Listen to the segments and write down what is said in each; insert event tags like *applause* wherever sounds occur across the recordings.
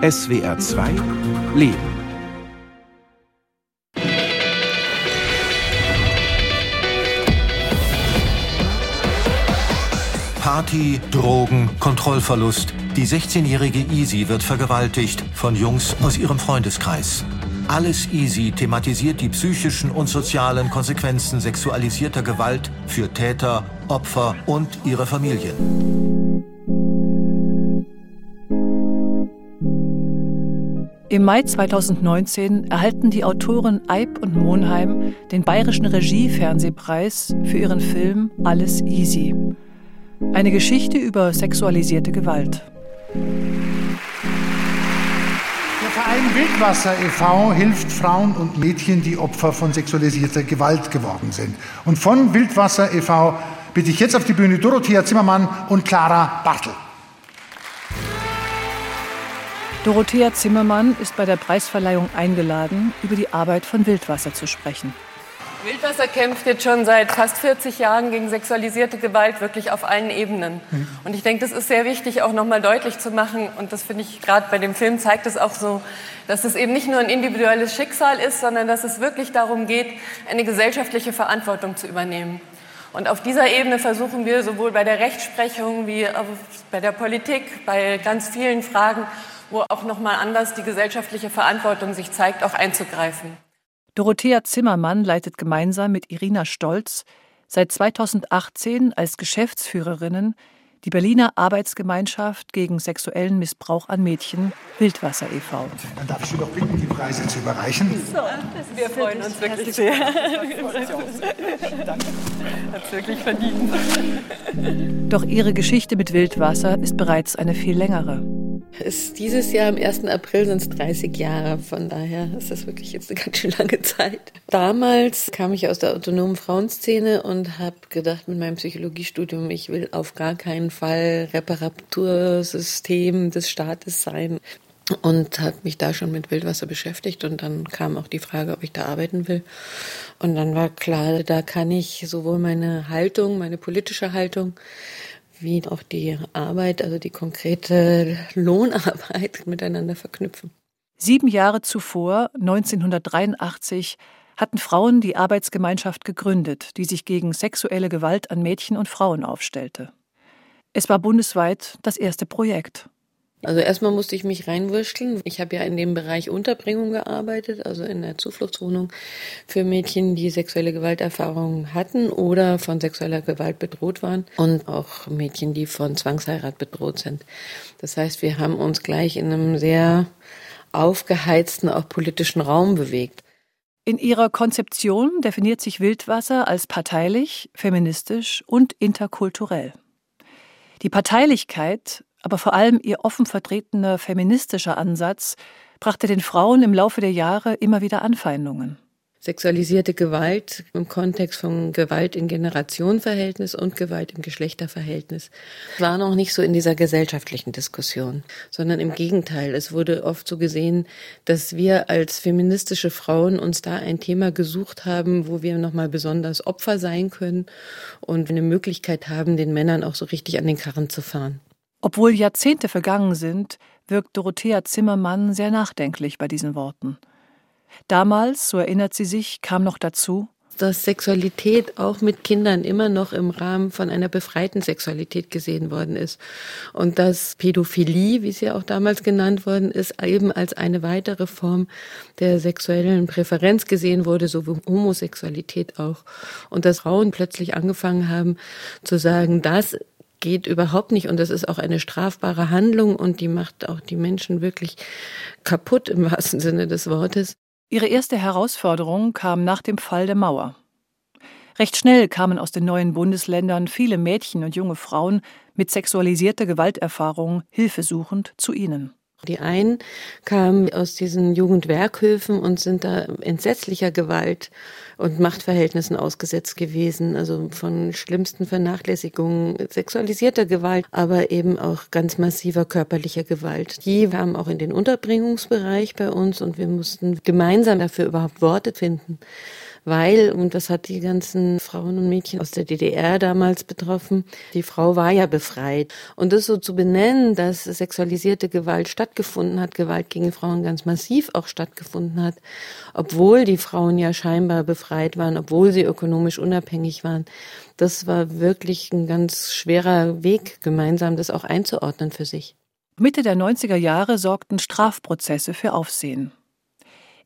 SWR 2 Leben. Party, Drogen, Kontrollverlust. Die 16-jährige Easy wird vergewaltigt von Jungs aus ihrem Freundeskreis. Alles Easy thematisiert die psychischen und sozialen Konsequenzen sexualisierter Gewalt für Täter, Opfer und ihre Familien. Im Mai 2019 erhalten die Autoren Eib und Monheim den Bayerischen Regie-Fernsehpreis für ihren Film Alles Easy. Eine Geschichte über sexualisierte Gewalt. Der Verein Wildwasser e.V. hilft Frauen und Mädchen, die Opfer von sexualisierter Gewalt geworden sind. Und von Wildwasser e.V. bitte ich jetzt auf die Bühne Dorothea Zimmermann und Clara Bartel. Dorothea Zimmermann ist bei der Preisverleihung eingeladen, über die Arbeit von Wildwasser zu sprechen. Wildwasser kämpft jetzt schon seit fast 40 Jahren gegen sexualisierte Gewalt wirklich auf allen Ebenen. Und ich denke, das ist sehr wichtig, auch nochmal deutlich zu machen. Und das finde ich gerade bei dem Film zeigt es auch so, dass es eben nicht nur ein individuelles Schicksal ist, sondern dass es wirklich darum geht, eine gesellschaftliche Verantwortung zu übernehmen. Und auf dieser Ebene versuchen wir sowohl bei der Rechtsprechung wie bei der Politik, bei ganz vielen Fragen wo auch nochmal anders die gesellschaftliche Verantwortung sich zeigt, auch einzugreifen. Dorothea Zimmermann leitet gemeinsam mit Irina Stolz seit 2018 als Geschäftsführerinnen die Berliner Arbeitsgemeinschaft gegen sexuellen Missbrauch an Mädchen Wildwasser e.V. Dann darf ich Sie doch bitten, die Preise zu überreichen. So, wir freuen uns wirklich sehr. *laughs* Hat es wirklich verdient. Doch ihre Geschichte mit Wildwasser ist bereits eine viel längere. Ist dieses Jahr am 1. April sind es 30 Jahre, von daher ist das wirklich jetzt eine ganz schön lange Zeit. Damals kam ich aus der autonomen Frauenszene und habe gedacht mit meinem Psychologiestudium, ich will auf gar keinen Fall Reparatursystem des Staates sein und habe mich da schon mit Wildwasser beschäftigt und dann kam auch die Frage, ob ich da arbeiten will. Und dann war klar, da kann ich sowohl meine Haltung, meine politische Haltung, wie auch die Arbeit, also die konkrete Lohnarbeit *laughs* miteinander verknüpfen. Sieben Jahre zuvor, 1983, hatten Frauen die Arbeitsgemeinschaft gegründet, die sich gegen sexuelle Gewalt an Mädchen und Frauen aufstellte. Es war bundesweit das erste Projekt. Also erstmal musste ich mich reinwurschteln. Ich habe ja in dem Bereich Unterbringung gearbeitet, also in der Zufluchtswohnung für Mädchen, die sexuelle Gewalterfahrungen hatten oder von sexueller Gewalt bedroht waren und auch Mädchen, die von Zwangsheirat bedroht sind. Das heißt, wir haben uns gleich in einem sehr aufgeheizten, auch politischen Raum bewegt. In ihrer Konzeption definiert sich Wildwasser als parteilich, feministisch und interkulturell. Die Parteilichkeit aber vor allem ihr offen vertretener feministischer Ansatz brachte den Frauen im Laufe der Jahre immer wieder Anfeindungen. Sexualisierte Gewalt im Kontext von Gewalt im Generationenverhältnis und Gewalt im Geschlechterverhältnis war noch nicht so in dieser gesellschaftlichen Diskussion, sondern im Gegenteil. Es wurde oft so gesehen, dass wir als feministische Frauen uns da ein Thema gesucht haben, wo wir nochmal besonders Opfer sein können und eine Möglichkeit haben, den Männern auch so richtig an den Karren zu fahren. Obwohl Jahrzehnte vergangen sind, wirkt Dorothea Zimmermann sehr nachdenklich bei diesen Worten. Damals, so erinnert sie sich, kam noch dazu, dass Sexualität auch mit Kindern immer noch im Rahmen von einer befreiten Sexualität gesehen worden ist. Und dass Pädophilie, wie sie ja auch damals genannt worden ist, eben als eine weitere Form der sexuellen Präferenz gesehen wurde, so wie Homosexualität auch. Und dass Frauen plötzlich angefangen haben zu sagen, das geht überhaupt nicht und das ist auch eine strafbare Handlung und die macht auch die Menschen wirklich kaputt im wahrsten Sinne des Wortes. Ihre erste Herausforderung kam nach dem Fall der Mauer. Recht schnell kamen aus den neuen Bundesländern viele Mädchen und junge Frauen mit sexualisierter Gewalterfahrung hilfesuchend zu ihnen. Die einen kamen aus diesen Jugendwerkhöfen und sind da entsetzlicher Gewalt und Machtverhältnissen ausgesetzt gewesen, also von schlimmsten Vernachlässigungen, sexualisierter Gewalt, aber eben auch ganz massiver körperlicher Gewalt. Die kamen auch in den Unterbringungsbereich bei uns und wir mussten gemeinsam dafür überhaupt Worte finden weil, und das hat die ganzen Frauen und Mädchen aus der DDR damals betroffen, die Frau war ja befreit. Und das so zu benennen, dass sexualisierte Gewalt stattgefunden hat, Gewalt gegen Frauen ganz massiv auch stattgefunden hat, obwohl die Frauen ja scheinbar befreit waren, obwohl sie ökonomisch unabhängig waren, das war wirklich ein ganz schwerer Weg, gemeinsam das auch einzuordnen für sich. Mitte der 90er Jahre sorgten Strafprozesse für Aufsehen.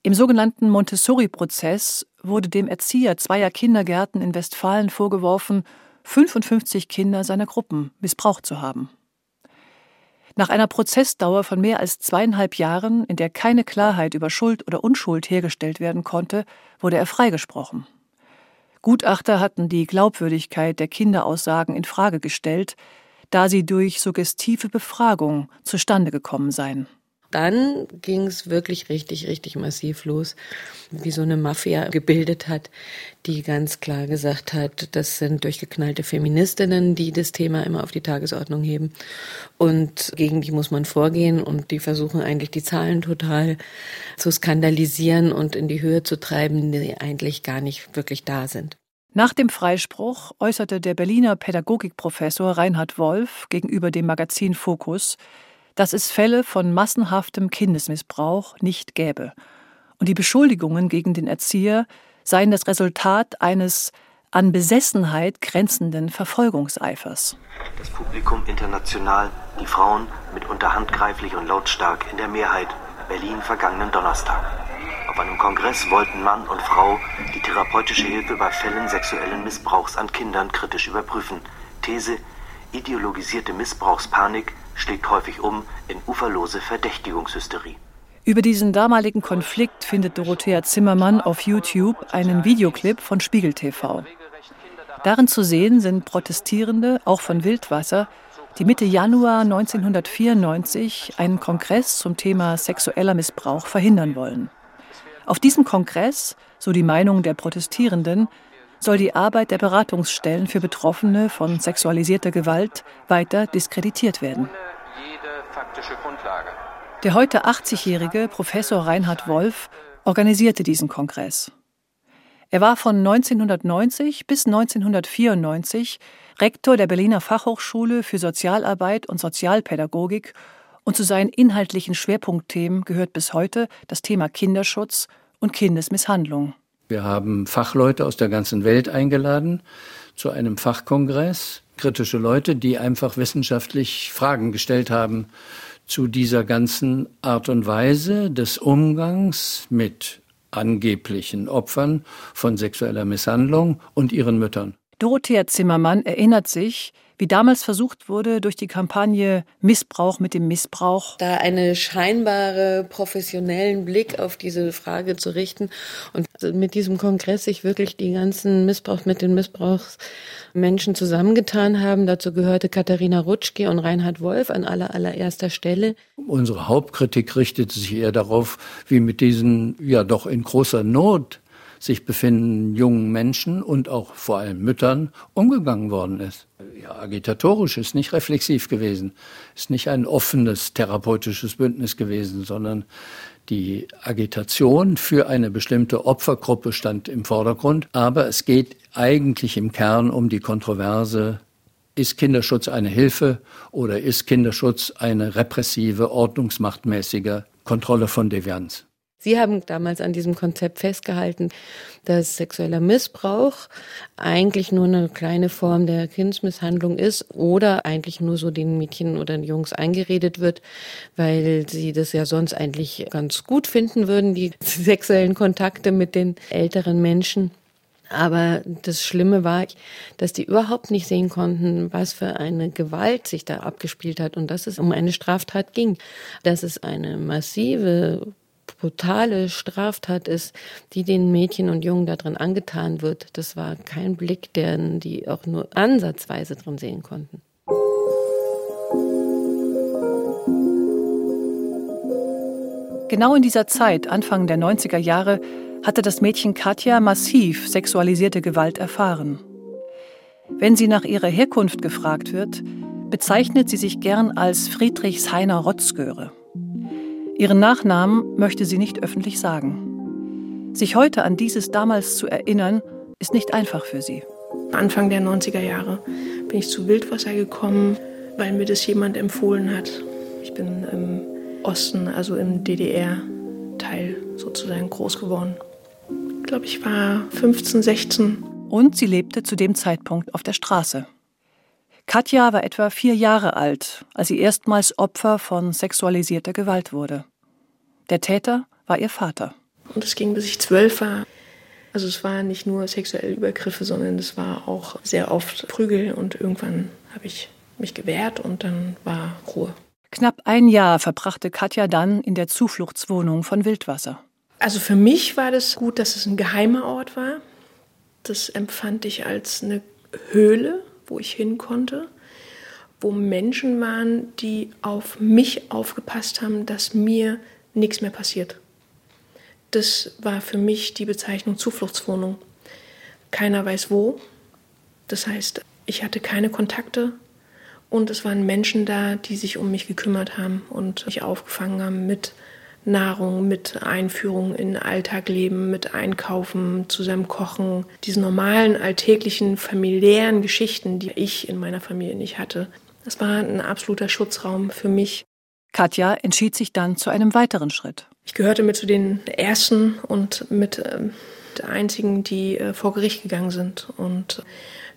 Im sogenannten Montessori-Prozess wurde dem Erzieher zweier Kindergärten in Westfalen vorgeworfen, 55 Kinder seiner Gruppen missbraucht zu haben. Nach einer Prozessdauer von mehr als zweieinhalb Jahren, in der keine Klarheit über Schuld oder Unschuld hergestellt werden konnte, wurde er freigesprochen. Gutachter hatten die Glaubwürdigkeit der Kinderaussagen in Frage gestellt, da sie durch suggestive Befragung zustande gekommen seien dann ging es wirklich richtig, richtig massiv los, wie so eine Mafia gebildet hat, die ganz klar gesagt hat, das sind durchgeknallte Feministinnen, die das Thema immer auf die Tagesordnung heben. Und gegen die muss man vorgehen und die versuchen eigentlich die Zahlen total zu skandalisieren und in die Höhe zu treiben, die eigentlich gar nicht wirklich da sind. Nach dem Freispruch äußerte der Berliner Pädagogikprofessor Reinhard Wolf gegenüber dem Magazin Focus, dass es Fälle von massenhaftem Kindesmissbrauch nicht gäbe. Und die Beschuldigungen gegen den Erzieher seien das Resultat eines an Besessenheit grenzenden Verfolgungseifers. Das Publikum international, die Frauen mitunter handgreiflich und lautstark in der Mehrheit, Berlin vergangenen Donnerstag. Auf einem Kongress wollten Mann und Frau die therapeutische Hilfe bei Fällen sexuellen Missbrauchs an Kindern kritisch überprüfen. These: Ideologisierte Missbrauchspanik schlägt häufig um in uferlose Verdächtigungshysterie. Über diesen damaligen Konflikt findet Dorothea Zimmermann auf YouTube einen Videoclip von Spiegel TV. Darin zu sehen sind Protestierende, auch von Wildwasser, die Mitte Januar 1994 einen Kongress zum Thema sexueller Missbrauch verhindern wollen. Auf diesem Kongress, so die Meinung der Protestierenden, soll die Arbeit der Beratungsstellen für Betroffene von sexualisierter Gewalt weiter diskreditiert werden. Der heute 80-jährige Professor Reinhard Wolf organisierte diesen Kongress. Er war von 1990 bis 1994 Rektor der Berliner Fachhochschule für Sozialarbeit und Sozialpädagogik und zu seinen inhaltlichen Schwerpunktthemen gehört bis heute das Thema Kinderschutz und Kindesmisshandlung. Wir haben Fachleute aus der ganzen Welt eingeladen zu einem Fachkongress, kritische Leute, die einfach wissenschaftlich Fragen gestellt haben zu dieser ganzen Art und Weise des Umgangs mit angeblichen Opfern von sexueller Misshandlung und ihren Müttern. Dorothea Zimmermann erinnert sich, wie damals versucht wurde, durch die Kampagne Missbrauch mit dem Missbrauch. Da einen scheinbare professionellen Blick auf diese Frage zu richten und mit diesem Kongress sich wirklich die ganzen Missbrauch mit den Missbrauchsmenschen zusammengetan haben. Dazu gehörte Katharina Rutschke und Reinhard Wolf an aller, allererster Stelle. Unsere Hauptkritik richtete sich eher darauf, wie mit diesen ja doch in großer Not sich befinden jungen Menschen und auch vor allem Müttern umgegangen worden ist. Ja, agitatorisch ist nicht reflexiv gewesen, ist nicht ein offenes therapeutisches Bündnis gewesen, sondern die Agitation für eine bestimmte Opfergruppe stand im Vordergrund. Aber es geht eigentlich im Kern um die Kontroverse ist Kinderschutz eine Hilfe oder ist Kinderschutz eine repressive, ordnungsmachtmäßige Kontrolle von Devianz? Sie haben damals an diesem Konzept festgehalten, dass sexueller Missbrauch eigentlich nur eine kleine Form der Kindsmisshandlung ist oder eigentlich nur so den Mädchen oder den Jungs eingeredet wird, weil sie das ja sonst eigentlich ganz gut finden würden, die *laughs* sexuellen Kontakte mit den älteren Menschen. Aber das Schlimme war, dass die überhaupt nicht sehen konnten, was für eine Gewalt sich da abgespielt hat und dass es um eine Straftat ging. Dass es eine massive brutale Straftat ist, die den Mädchen und Jungen darin angetan wird. Das war kein Blick, den die auch nur ansatzweise drin sehen konnten. Genau in dieser Zeit, Anfang der 90er Jahre, hatte das Mädchen Katja massiv sexualisierte Gewalt erfahren. Wenn sie nach ihrer Herkunft gefragt wird, bezeichnet sie sich gern als Friedrichshainer Rotzgöre. Ihren Nachnamen möchte sie nicht öffentlich sagen. Sich heute an dieses damals zu erinnern, ist nicht einfach für sie. Anfang der 90er Jahre bin ich zu Wildwasser gekommen, weil mir das jemand empfohlen hat. Ich bin im Osten, also im DDR-Teil sozusagen groß geworden. Ich glaube, ich war 15, 16. Und sie lebte zu dem Zeitpunkt auf der Straße. Katja war etwa vier Jahre alt, als sie erstmals Opfer von sexualisierter Gewalt wurde. Der Täter war ihr Vater. Und es ging, bis ich zwölf war. Also es waren nicht nur sexuelle Übergriffe, sondern es war auch sehr oft Prügel und irgendwann habe ich mich gewehrt und dann war Ruhe. Knapp ein Jahr verbrachte Katja dann in der Zufluchtswohnung von Wildwasser. Also für mich war das gut, dass es ein geheimer Ort war. Das empfand ich als eine Höhle, wo ich hin konnte, wo Menschen waren, die auf mich aufgepasst haben, dass mir nichts mehr passiert. Das war für mich die Bezeichnung Zufluchtswohnung. Keiner weiß wo. Das heißt, ich hatte keine Kontakte und es waren Menschen da, die sich um mich gekümmert haben und mich aufgefangen haben mit Nahrung, mit Einführung in Alltagleben, mit Einkaufen, zusammen kochen, diese normalen, alltäglichen, familiären Geschichten, die ich in meiner Familie nicht hatte. Das war ein absoluter Schutzraum für mich. Katja entschied sich dann zu einem weiteren Schritt. Ich gehörte mit zu den ersten und mit äh, der einzigen, die äh, vor Gericht gegangen sind. Und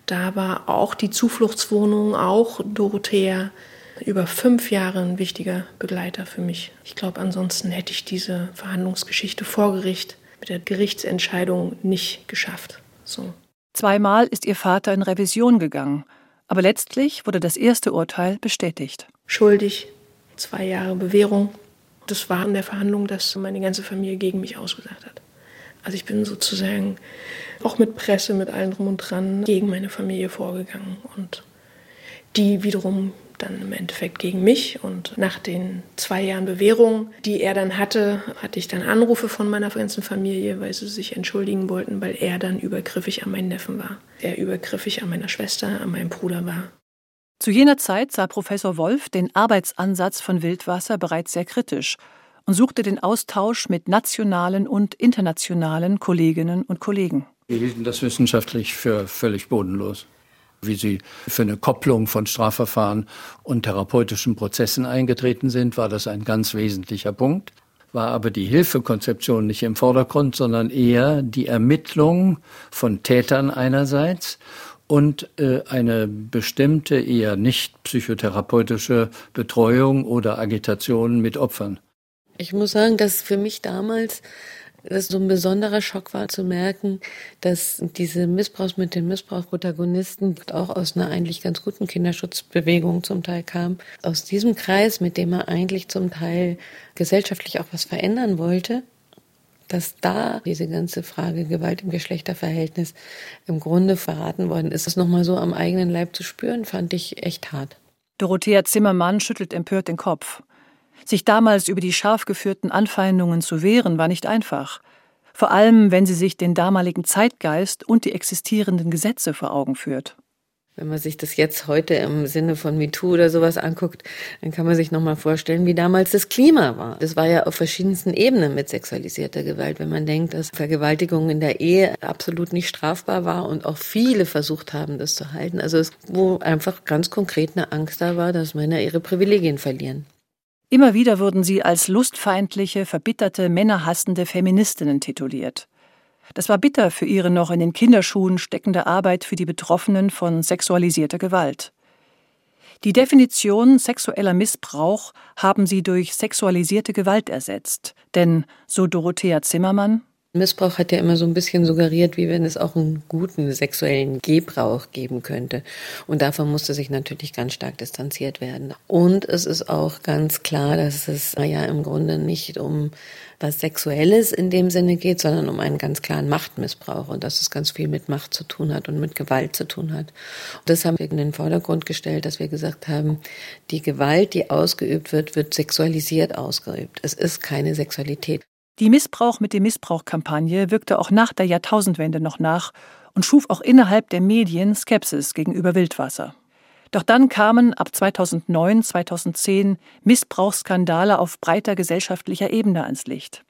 da war auch die Zufluchtswohnung, auch Dorothea, über fünf Jahre ein wichtiger Begleiter für mich. Ich glaube, ansonsten hätte ich diese Verhandlungsgeschichte vor Gericht mit der Gerichtsentscheidung nicht geschafft. So. Zweimal ist ihr Vater in Revision gegangen, aber letztlich wurde das erste Urteil bestätigt. Schuldig, zwei Jahre Bewährung. Das war in der Verhandlung, dass meine ganze Familie gegen mich ausgesagt hat. Also ich bin sozusagen auch mit Presse, mit allem drum und dran gegen meine Familie vorgegangen und die wiederum dann im Endeffekt gegen mich. Und nach den zwei Jahren Bewährung, die er dann hatte, hatte ich dann Anrufe von meiner ganzen Familie, weil sie sich entschuldigen wollten, weil er dann übergriffig an meinen Neffen war. Er übergriffig an meiner Schwester, an meinem Bruder war. Zu jener Zeit sah Professor Wolf den Arbeitsansatz von Wildwasser bereits sehr kritisch und suchte den Austausch mit nationalen und internationalen Kolleginnen und Kollegen. Wir hielten das wissenschaftlich für völlig bodenlos wie sie für eine Kopplung von Strafverfahren und therapeutischen Prozessen eingetreten sind, war das ein ganz wesentlicher Punkt. War aber die Hilfekonzeption nicht im Vordergrund, sondern eher die Ermittlung von Tätern einerseits und äh, eine bestimmte, eher nicht psychotherapeutische Betreuung oder Agitation mit Opfern. Ich muss sagen, dass für mich damals das so ein besonderer Schock war zu merken, dass diese Missbrauchs mit den Missbrauchsprotagonisten auch aus einer eigentlich ganz guten Kinderschutzbewegung zum Teil kam. Aus diesem Kreis, mit dem er eigentlich zum Teil gesellschaftlich auch was verändern wollte, dass da diese ganze Frage Gewalt im Geschlechterverhältnis im Grunde verraten worden ist, es nochmal so am eigenen Leib zu spüren, fand ich echt hart. Dorothea Zimmermann schüttelt empört den Kopf. Sich damals über die scharf geführten Anfeindungen zu wehren, war nicht einfach. Vor allem, wenn sie sich den damaligen Zeitgeist und die existierenden Gesetze vor Augen führt. Wenn man sich das jetzt heute im Sinne von MeToo oder sowas anguckt, dann kann man sich nochmal vorstellen, wie damals das Klima war. Das war ja auf verschiedensten Ebenen mit sexualisierter Gewalt. Wenn man denkt, dass Vergewaltigung in der Ehe absolut nicht strafbar war und auch viele versucht haben, das zu halten. Also es, wo einfach ganz konkret eine Angst da war, dass Männer ihre Privilegien verlieren. Immer wieder wurden sie als lustfeindliche, verbitterte, männerhassende Feministinnen tituliert. Das war bitter für ihre noch in den Kinderschuhen steckende Arbeit für die Betroffenen von sexualisierter Gewalt. Die Definition sexueller Missbrauch haben sie durch sexualisierte Gewalt ersetzt, denn, so Dorothea Zimmermann, Missbrauch hat ja immer so ein bisschen suggeriert, wie wenn es auch einen guten sexuellen Gebrauch geben könnte. Und davon musste sich natürlich ganz stark distanziert werden. Und es ist auch ganz klar, dass es ja im Grunde nicht um was Sexuelles in dem Sinne geht, sondern um einen ganz klaren Machtmissbrauch und dass es ganz viel mit Macht zu tun hat und mit Gewalt zu tun hat. Und das haben wir in den Vordergrund gestellt, dass wir gesagt haben, die Gewalt, die ausgeübt wird, wird sexualisiert ausgeübt. Es ist keine Sexualität. Die Missbrauch mit dem Missbrauch-Kampagne wirkte auch nach der Jahrtausendwende noch nach und schuf auch innerhalb der Medien Skepsis gegenüber Wildwasser. Doch dann kamen ab 2009, 2010 Missbrauchsskandale auf breiter gesellschaftlicher Ebene ans Licht.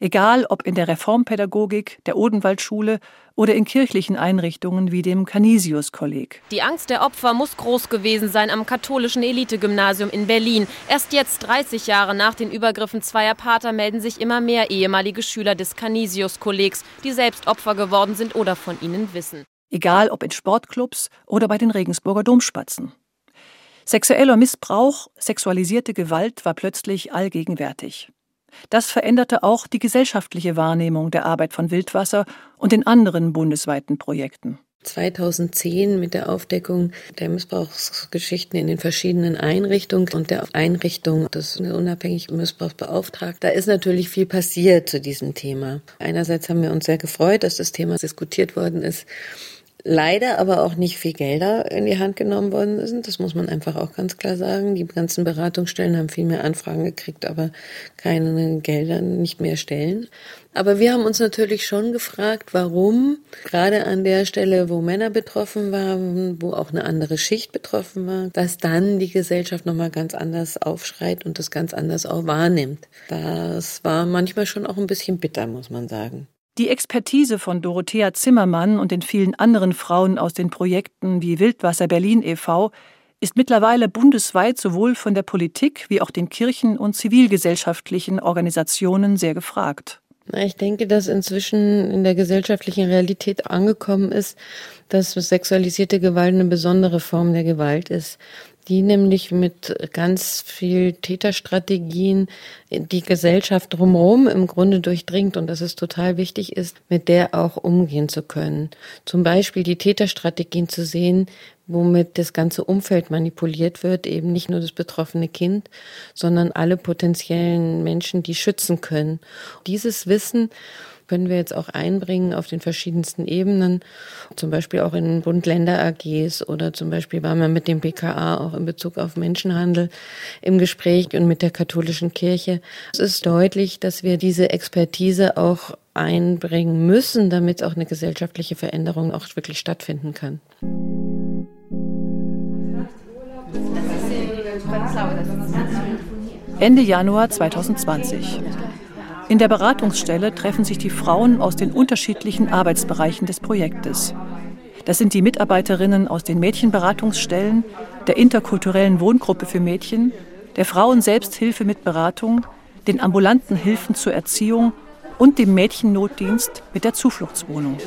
Egal ob in der Reformpädagogik, der Odenwaldschule oder in kirchlichen Einrichtungen wie dem Canisius-Kolleg. Die Angst der Opfer muss groß gewesen sein am katholischen Elitegymnasium in Berlin. Erst jetzt, 30 Jahre nach den Übergriffen zweier Pater, melden sich immer mehr ehemalige Schüler des Canisius-Kollegs, die selbst Opfer geworden sind oder von ihnen wissen. Egal ob in Sportclubs oder bei den Regensburger Domspatzen. Sexueller Missbrauch, sexualisierte Gewalt war plötzlich allgegenwärtig. Das veränderte auch die gesellschaftliche Wahrnehmung der Arbeit von Wildwasser und den anderen bundesweiten Projekten. 2010 mit der Aufdeckung der Missbrauchsgeschichten in den verschiedenen Einrichtungen und der Einrichtung des unabhängigen Missbrauchsbeauftragten. Da ist natürlich viel passiert zu diesem Thema. Einerseits haben wir uns sehr gefreut, dass das Thema diskutiert worden ist leider aber auch nicht viel Gelder in die Hand genommen worden sind. Das muss man einfach auch ganz klar sagen. Die ganzen Beratungsstellen haben viel mehr Anfragen gekriegt, aber keine Gelder, nicht mehr Stellen. Aber wir haben uns natürlich schon gefragt, warum gerade an der Stelle, wo Männer betroffen waren, wo auch eine andere Schicht betroffen war, dass dann die Gesellschaft nochmal ganz anders aufschreit und das ganz anders auch wahrnimmt. Das war manchmal schon auch ein bisschen bitter, muss man sagen. Die Expertise von Dorothea Zimmermann und den vielen anderen Frauen aus den Projekten wie Wildwasser Berlin e.V. ist mittlerweile bundesweit sowohl von der Politik wie auch den Kirchen und zivilgesellschaftlichen Organisationen sehr gefragt. Ich denke, dass inzwischen in der gesellschaftlichen Realität angekommen ist, dass sexualisierte Gewalt eine besondere Form der Gewalt ist, die nämlich mit ganz viel Täterstrategien die Gesellschaft drumherum im Grunde durchdringt und dass es total wichtig ist, mit der auch umgehen zu können. Zum Beispiel die Täterstrategien zu sehen, womit das ganze Umfeld manipuliert wird, eben nicht nur das betroffene Kind, sondern alle potenziellen Menschen, die schützen können. Dieses Wissen können wir jetzt auch einbringen auf den verschiedensten Ebenen, zum Beispiel auch in Bund-Länder-AGs oder zum Beispiel waren wir mit dem BKA auch in Bezug auf Menschenhandel im Gespräch und mit der katholischen Kirche. Es ist deutlich, dass wir diese Expertise auch einbringen müssen, damit auch eine gesellschaftliche Veränderung auch wirklich stattfinden kann. Ende Januar 2020. In der Beratungsstelle treffen sich die Frauen aus den unterschiedlichen Arbeitsbereichen des Projektes. Das sind die Mitarbeiterinnen aus den Mädchenberatungsstellen, der interkulturellen Wohngruppe für Mädchen, der Frauen-Selbsthilfe mit Beratung, den ambulanten Hilfen zur Erziehung und dem Mädchennotdienst mit der Zufluchtswohnung.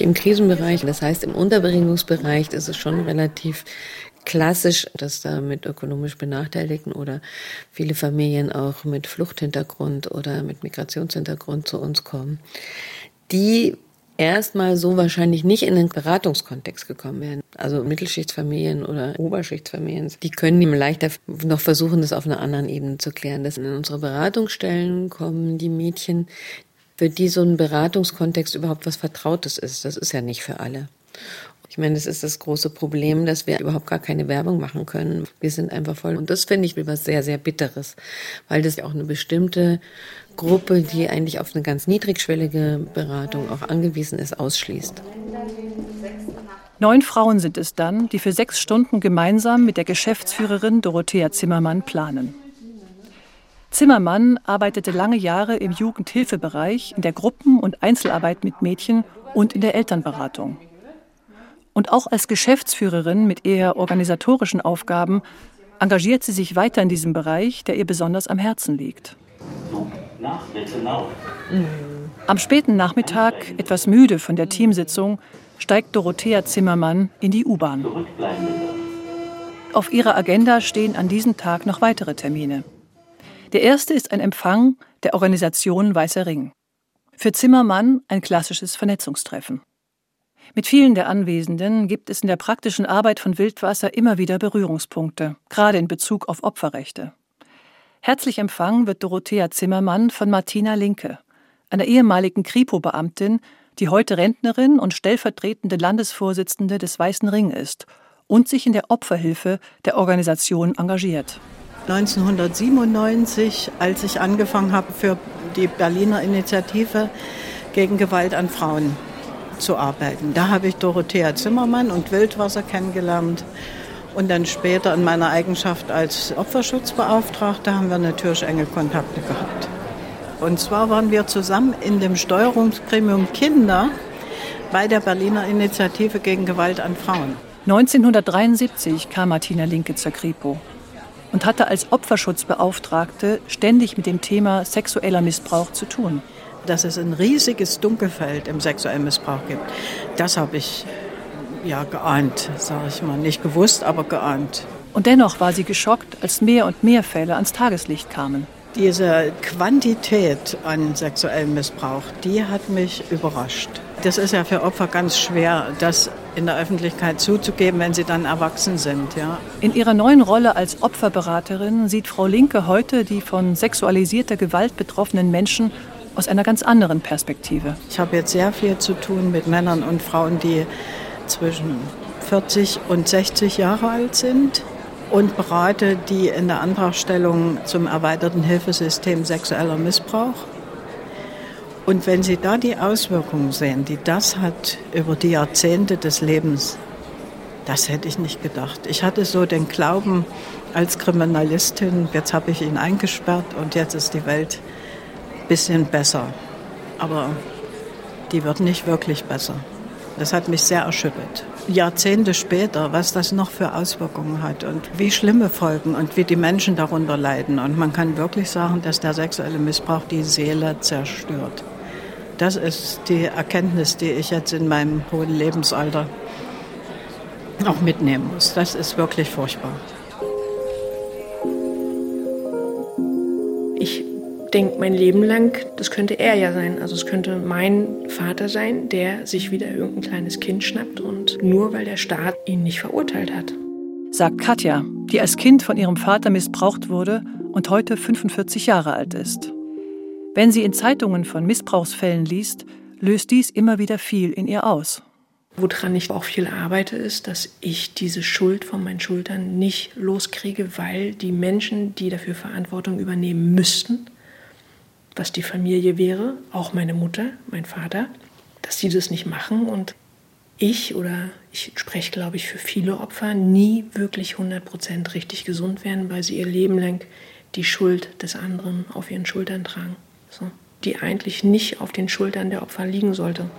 Im Krisenbereich, das heißt im Unterbringungsbereich, ist es schon relativ klassisch, dass da mit ökonomisch Benachteiligten oder viele Familien auch mit Fluchthintergrund oder mit Migrationshintergrund zu uns kommen, die erstmal so wahrscheinlich nicht in den Beratungskontext gekommen wären. Also Mittelschichtsfamilien oder Oberschichtsfamilien, die können ihm leichter noch versuchen, das auf einer anderen Ebene zu klären. Das in unsere Beratungsstellen kommen die Mädchen, für die so ein Beratungskontext überhaupt was Vertrautes ist. Das ist ja nicht für alle. Ich meine, das ist das große Problem, dass wir überhaupt gar keine Werbung machen können. Wir sind einfach voll. Und das finde ich etwas sehr, sehr Bitteres, weil das auch eine bestimmte Gruppe, die eigentlich auf eine ganz niedrigschwellige Beratung auch angewiesen ist, ausschließt. Neun Frauen sind es dann, die für sechs Stunden gemeinsam mit der Geschäftsführerin Dorothea Zimmermann planen. Zimmermann arbeitete lange Jahre im Jugendhilfebereich, in der Gruppen- und Einzelarbeit mit Mädchen und in der Elternberatung. Und auch als Geschäftsführerin mit eher organisatorischen Aufgaben engagiert sie sich weiter in diesem Bereich, der ihr besonders am Herzen liegt. Am späten Nachmittag, etwas müde von der Teamsitzung, steigt Dorothea Zimmermann in die U-Bahn. Auf ihrer Agenda stehen an diesem Tag noch weitere Termine. Der erste ist ein Empfang der Organisation Weißer Ring. Für Zimmermann ein klassisches Vernetzungstreffen. Mit vielen der Anwesenden gibt es in der praktischen Arbeit von Wildwasser immer wieder Berührungspunkte, gerade in Bezug auf Opferrechte. Herzlich empfangen wird Dorothea Zimmermann von Martina Linke, einer ehemaligen Kripo-Beamtin, die heute Rentnerin und stellvertretende Landesvorsitzende des Weißen Ring ist und sich in der Opferhilfe der Organisation engagiert. 1997, als ich angefangen habe für die Berliner Initiative gegen Gewalt an Frauen zu arbeiten. Da habe ich Dorothea Zimmermann und Wildwasser kennengelernt. Und dann später in meiner Eigenschaft als Opferschutzbeauftragte haben wir natürlich enge Kontakte gehabt. Und zwar waren wir zusammen in dem Steuerungsgremium Kinder bei der Berliner Initiative gegen Gewalt an Frauen. 1973 kam Martina Linke zur Kripo und hatte als Opferschutzbeauftragte ständig mit dem Thema sexueller Missbrauch zu tun. Dass es ein riesiges Dunkelfeld im sexuellen Missbrauch gibt, das habe ich ja geahnt, sage ich mal. Nicht gewusst, aber geahnt. Und dennoch war sie geschockt, als mehr und mehr Fälle ans Tageslicht kamen. Diese Quantität an sexuellem Missbrauch, die hat mich überrascht. Das ist ja für Opfer ganz schwer, das in der Öffentlichkeit zuzugeben, wenn sie dann erwachsen sind. Ja. In ihrer neuen Rolle als Opferberaterin sieht Frau Linke heute die von sexualisierter Gewalt betroffenen Menschen aus einer ganz anderen Perspektive. Ich habe jetzt sehr viel zu tun mit Männern und Frauen, die zwischen 40 und 60 Jahre alt sind und berate die in der Antragstellung zum erweiterten Hilfesystem sexueller Missbrauch. Und wenn Sie da die Auswirkungen sehen, die das hat über die Jahrzehnte des Lebens, das hätte ich nicht gedacht. Ich hatte so den Glauben als Kriminalistin, jetzt habe ich ihn eingesperrt und jetzt ist die Welt bisschen besser. Aber die wird nicht wirklich besser. Das hat mich sehr erschüttert. Jahrzehnte später, was das noch für Auswirkungen hat und wie schlimme Folgen und wie die Menschen darunter leiden. Und man kann wirklich sagen, dass der sexuelle Missbrauch die Seele zerstört. Das ist die Erkenntnis, die ich jetzt in meinem hohen Lebensalter auch mitnehmen muss. Das ist wirklich furchtbar. Denke mein Leben lang, das könnte er ja sein. Also es könnte mein Vater sein, der sich wieder irgendein kleines Kind schnappt und nur weil der Staat ihn nicht verurteilt hat. Sagt Katja, die als Kind von ihrem Vater missbraucht wurde und heute 45 Jahre alt ist. Wenn sie in Zeitungen von Missbrauchsfällen liest, löst dies immer wieder viel in ihr aus. Woran ich auch viel arbeite, ist, dass ich diese Schuld von meinen Schultern nicht loskriege, weil die Menschen, die dafür Verantwortung übernehmen müssten, was die Familie wäre, auch meine Mutter, mein Vater, dass sie das nicht machen und ich oder ich spreche, glaube ich, für viele Opfer nie wirklich 100% richtig gesund werden, weil sie ihr Leben lang die Schuld des anderen auf ihren Schultern tragen. So. Die eigentlich nicht auf den Schultern der Opfer liegen sollte.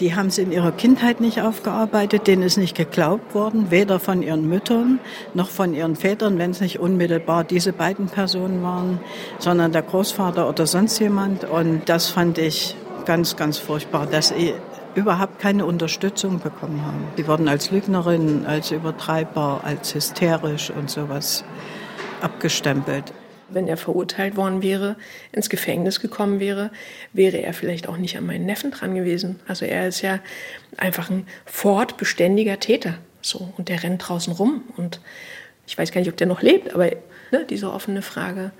Die haben es in ihrer Kindheit nicht aufgearbeitet, denen ist nicht geglaubt worden, weder von ihren Müttern noch von ihren Vätern, wenn es nicht unmittelbar diese beiden Personen waren, sondern der Großvater oder sonst jemand. Und das fand ich ganz, ganz furchtbar, dass sie überhaupt keine Unterstützung bekommen haben. Sie wurden als Lügnerin, als übertreibbar, als hysterisch und sowas abgestempelt wenn er verurteilt worden wäre, ins Gefängnis gekommen wäre, wäre er vielleicht auch nicht an meinen Neffen dran gewesen. Also er ist ja einfach ein fortbeständiger Täter. So, und der rennt draußen rum. Und ich weiß gar nicht, ob der noch lebt, aber ne, diese offene Frage,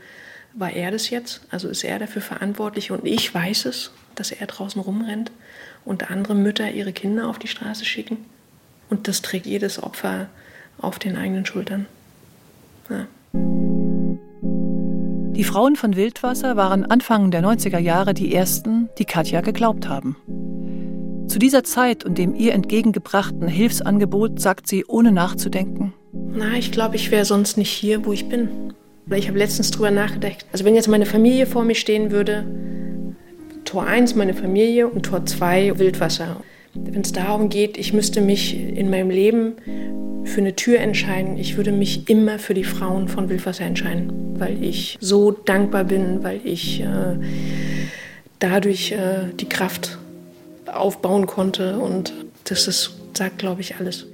war er das jetzt? Also ist er dafür verantwortlich? Und ich weiß es, dass er draußen rumrennt und andere Mütter ihre Kinder auf die Straße schicken. Und das trägt jedes Opfer auf den eigenen Schultern. Ja. Die Frauen von Wildwasser waren Anfang der 90er Jahre die ersten, die Katja geglaubt haben. Zu dieser Zeit und dem ihr entgegengebrachten Hilfsangebot sagt sie ohne nachzudenken. Na, ich glaube, ich wäre sonst nicht hier, wo ich bin. Ich habe letztens drüber nachgedacht. Also wenn jetzt meine Familie vor mir stehen würde, Tor 1 meine Familie und Tor 2 Wildwasser. Wenn es darum geht, ich müsste mich in meinem Leben für eine Tür entscheiden, ich würde mich immer für die Frauen von Wildwasser entscheiden, weil ich so dankbar bin, weil ich äh, dadurch äh, die Kraft aufbauen konnte und das ist, sagt, glaube ich, alles.